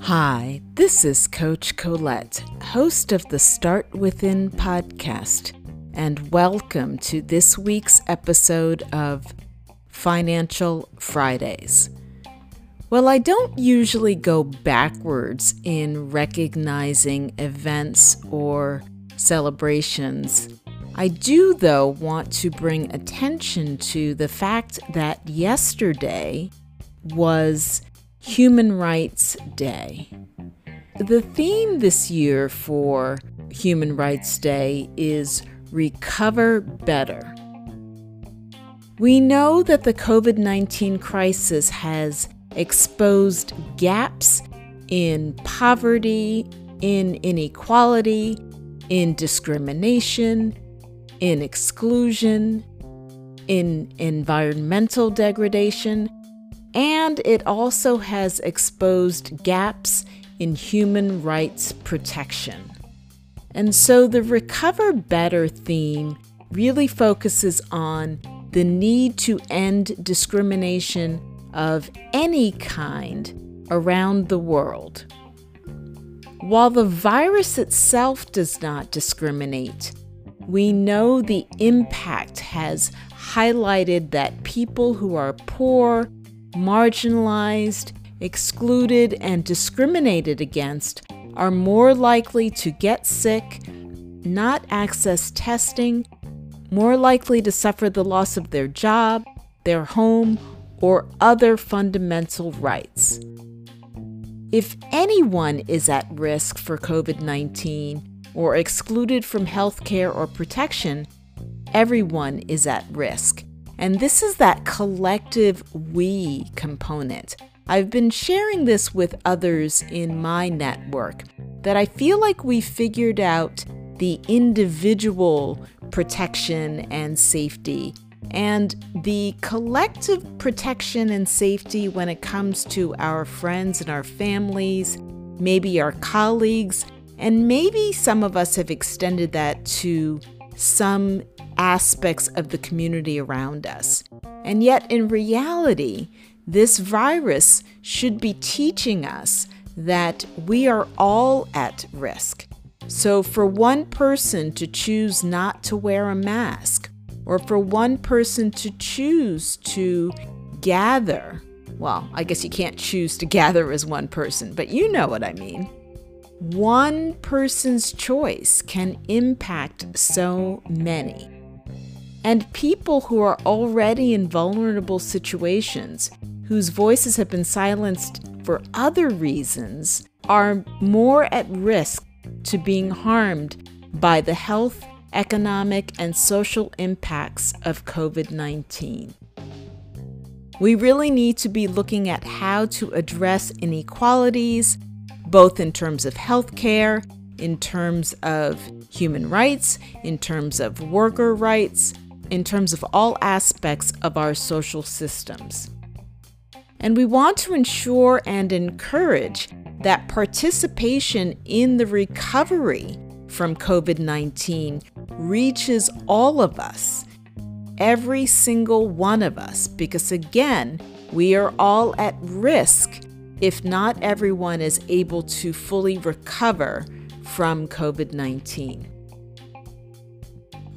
Hi, this is Coach Colette, host of the Start Within podcast, and welcome to this week's episode of Financial Fridays. Well, I don't usually go backwards in recognizing events or celebrations. I do, though, want to bring attention to the fact that yesterday was Human Rights Day. The theme this year for Human Rights Day is Recover Better. We know that the COVID 19 crisis has exposed gaps in poverty, in inequality, in discrimination, in exclusion, in environmental degradation, and it also has exposed gaps in human rights protection. And so the Recover Better theme really focuses on the need to end discrimination of any kind around the world. While the virus itself does not discriminate, we know the impact has highlighted that people who are poor marginalized, excluded, and discriminated against are more likely to get sick, not access testing, more likely to suffer the loss of their job, their home, or other fundamental rights. If anyone is at risk for COVID 19 or excluded from health care or protection, everyone is at risk. And this is that collective we component. I've been sharing this with others in my network that I feel like we figured out the individual protection and safety and the collective protection and safety when it comes to our friends and our families, maybe our colleagues, and maybe some of us have extended that to some aspects of the community around us. And yet, in reality, this virus should be teaching us that we are all at risk. So, for one person to choose not to wear a mask, or for one person to choose to gather, well, I guess you can't choose to gather as one person, but you know what I mean. One person's choice can impact so many. And people who are already in vulnerable situations, whose voices have been silenced for other reasons, are more at risk to being harmed by the health, economic, and social impacts of COVID 19. We really need to be looking at how to address inequalities, both in terms of healthcare, in terms of human rights, in terms of worker rights, in terms of all aspects of our social systems. And we want to ensure and encourage that participation in the recovery from COVID 19 reaches all of us, every single one of us, because again, we are all at risk if not everyone is able to fully recover from COVID 19.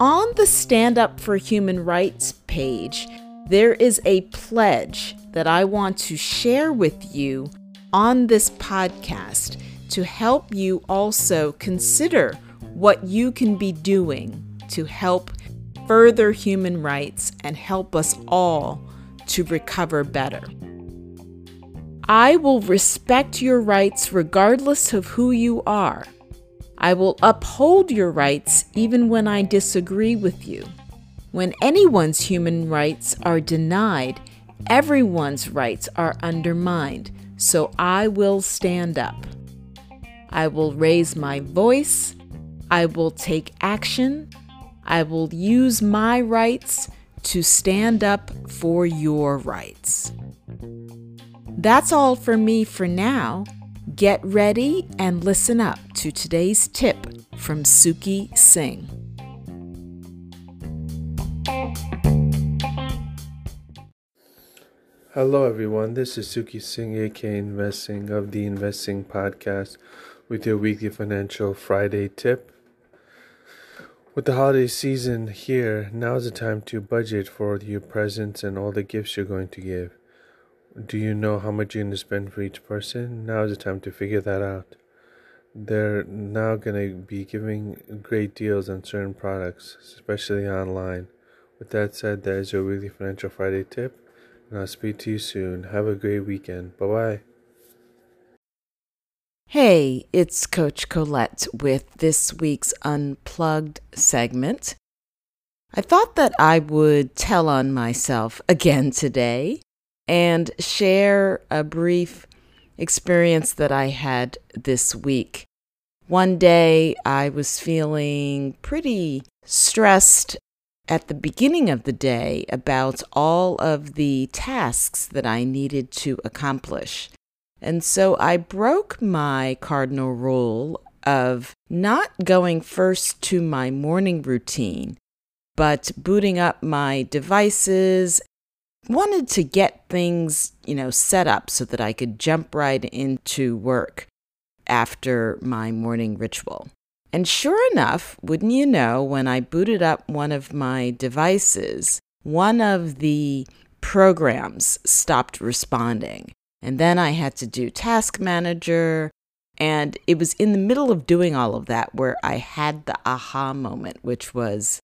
On the Stand Up for Human Rights page, there is a pledge that I want to share with you on this podcast to help you also consider what you can be doing to help further human rights and help us all to recover better. I will respect your rights regardless of who you are. I will uphold your rights even when I disagree with you. When anyone's human rights are denied, everyone's rights are undermined, so I will stand up. I will raise my voice. I will take action. I will use my rights to stand up for your rights. That's all for me for now. Get ready and listen up to today's tip from Suki Singh. Hello, everyone. This is Suki Singh, AK Investing of the Invest Sing Podcast, with your weekly financial Friday tip. With the holiday season here, now is the time to budget for your presents and all the gifts you're going to give. Do you know how much you're going to spend for each person? Now is the time to figure that out. They're now going to be giving great deals on certain products, especially online. With that said, that is your weekly financial Friday tip and I'll speak to you soon. Have a great weekend. Bye bye. Hey, it's Coach Colette with this week's Unplugged segment. I thought that I would tell on myself again today and share a brief experience that I had this week. One day I was feeling pretty stressed at the beginning of the day about all of the tasks that I needed to accomplish. And so I broke my cardinal rule of not going first to my morning routine, but booting up my devices. Wanted to get things, you know, set up so that I could jump right into work after my morning ritual. And sure enough, wouldn't you know, when I booted up one of my devices, one of the programs stopped responding. And then I had to do Task Manager. And it was in the middle of doing all of that where I had the aha moment, which was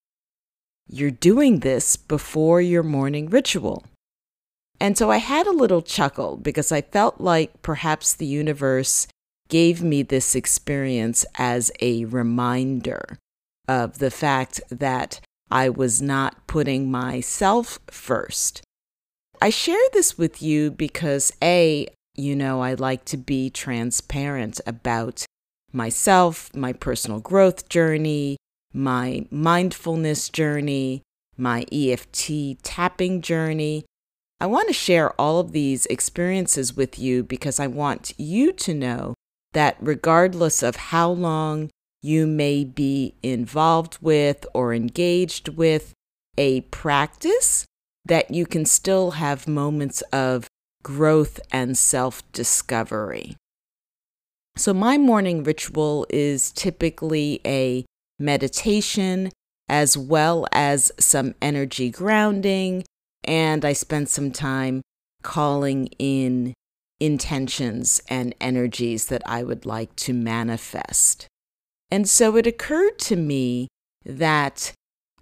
you're doing this before your morning ritual. And so I had a little chuckle because I felt like perhaps the universe gave me this experience as a reminder of the fact that I was not putting myself first. I share this with you because A, you know, I like to be transparent about myself, my personal growth journey, my mindfulness journey, my EFT tapping journey. I want to share all of these experiences with you because I want you to know that regardless of how long you may be involved with or engaged with a practice, that you can still have moments of growth and self discovery. So, my morning ritual is typically a meditation as well as some energy grounding, and I spent some time calling in intentions and energies that I would like to manifest. And so it occurred to me that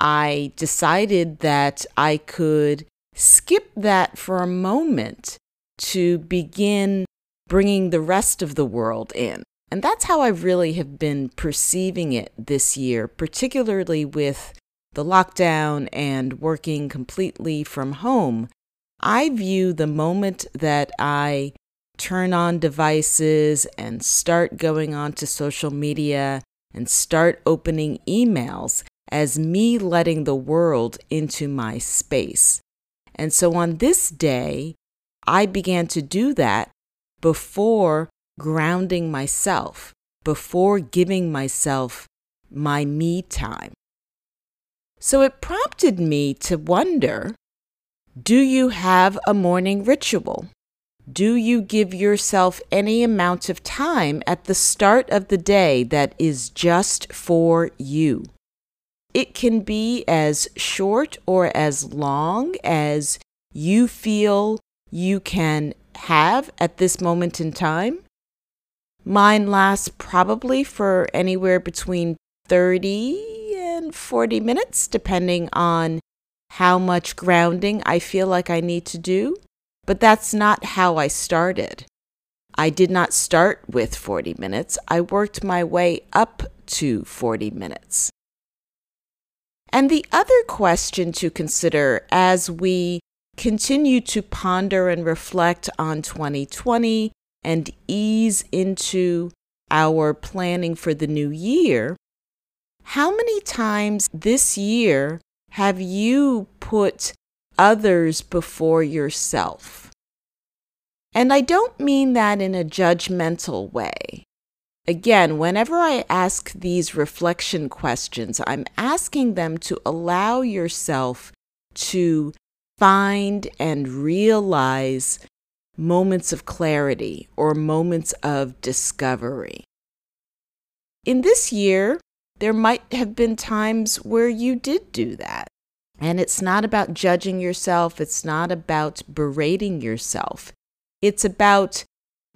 I decided that I could skip that for a moment to begin bringing the rest of the world in. And that's how I really have been perceiving it this year, particularly with the lockdown and working completely from home. I view the moment that I turn on devices and start going on to social media and start opening emails as me letting the world into my space. And so on this day, I began to do that before grounding myself, before giving myself my me time. So it prompted me to wonder do you have a morning ritual? Do you give yourself any amount of time at the start of the day that is just for you? It can be as short or as long as you feel you can have at this moment in time. Mine lasts probably for anywhere between 30 and 40 minutes, depending on how much grounding I feel like I need to do. But that's not how I started. I did not start with 40 minutes. I worked my way up to 40 minutes. And the other question to consider as we continue to ponder and reflect on 2020 and ease into our planning for the new year, how many times this year have you put others before yourself. And I don't mean that in a judgmental way. Again, whenever I ask these reflection questions, I'm asking them to allow yourself to find and realize moments of clarity or moments of discovery. In this year, there might have been times where you did do that. And it's not about judging yourself, it's not about berating yourself. It's about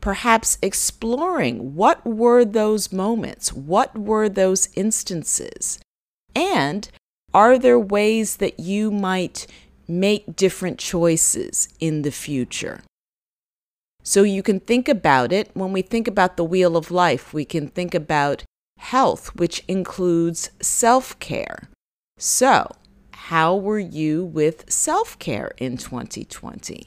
perhaps exploring what were those moments, what were those instances, and are there ways that you might make different choices in the future? So you can think about it. When we think about the wheel of life, we can think about health, which includes self care. So, how were you with self care in 2020?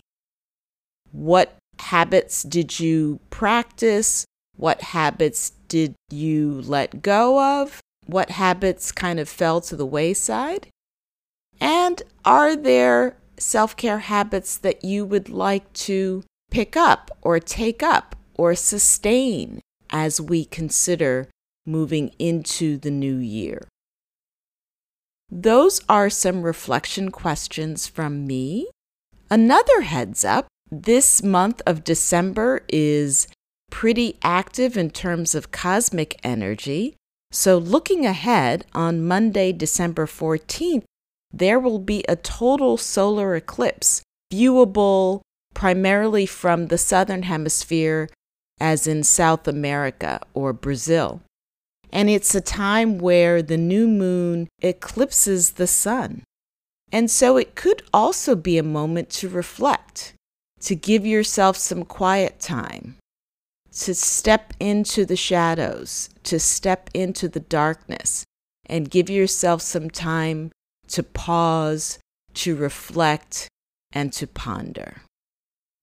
What habits did you practice? What habits did you let go of? What habits kind of fell to the wayside? And are there self care habits that you would like to pick up or take up or sustain as we consider moving into the new year? Those are some reflection questions from me. Another heads up this month of December is pretty active in terms of cosmic energy. So, looking ahead on Monday, December 14th, there will be a total solar eclipse viewable primarily from the southern hemisphere, as in South America or Brazil. And it's a time where the new moon eclipses the sun. And so it could also be a moment to reflect, to give yourself some quiet time, to step into the shadows, to step into the darkness, and give yourself some time to pause, to reflect, and to ponder.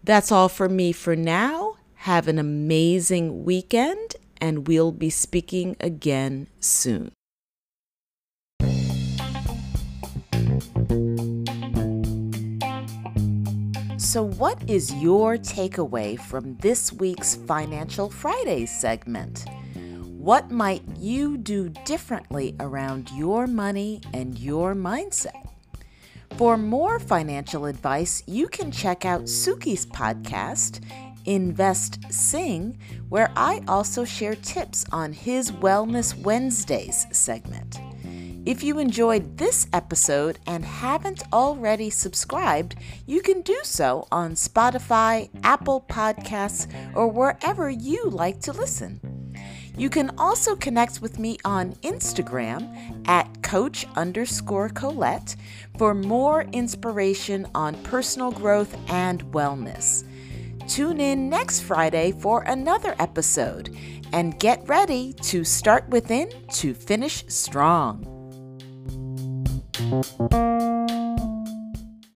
That's all for me for now. Have an amazing weekend and we'll be speaking again soon. So, what is your takeaway from this week's Financial Friday segment? What might you do differently around your money and your mindset? For more financial advice, you can check out Suki's podcast Invest Sing, where I also share tips on his Wellness Wednesdays segment. If you enjoyed this episode and haven't already subscribed, you can do so on Spotify, Apple Podcasts, or wherever you like to listen. You can also connect with me on Instagram at coach underscore Colette for more inspiration on personal growth and wellness. Tune in next Friday for another episode and get ready to start within to finish strong.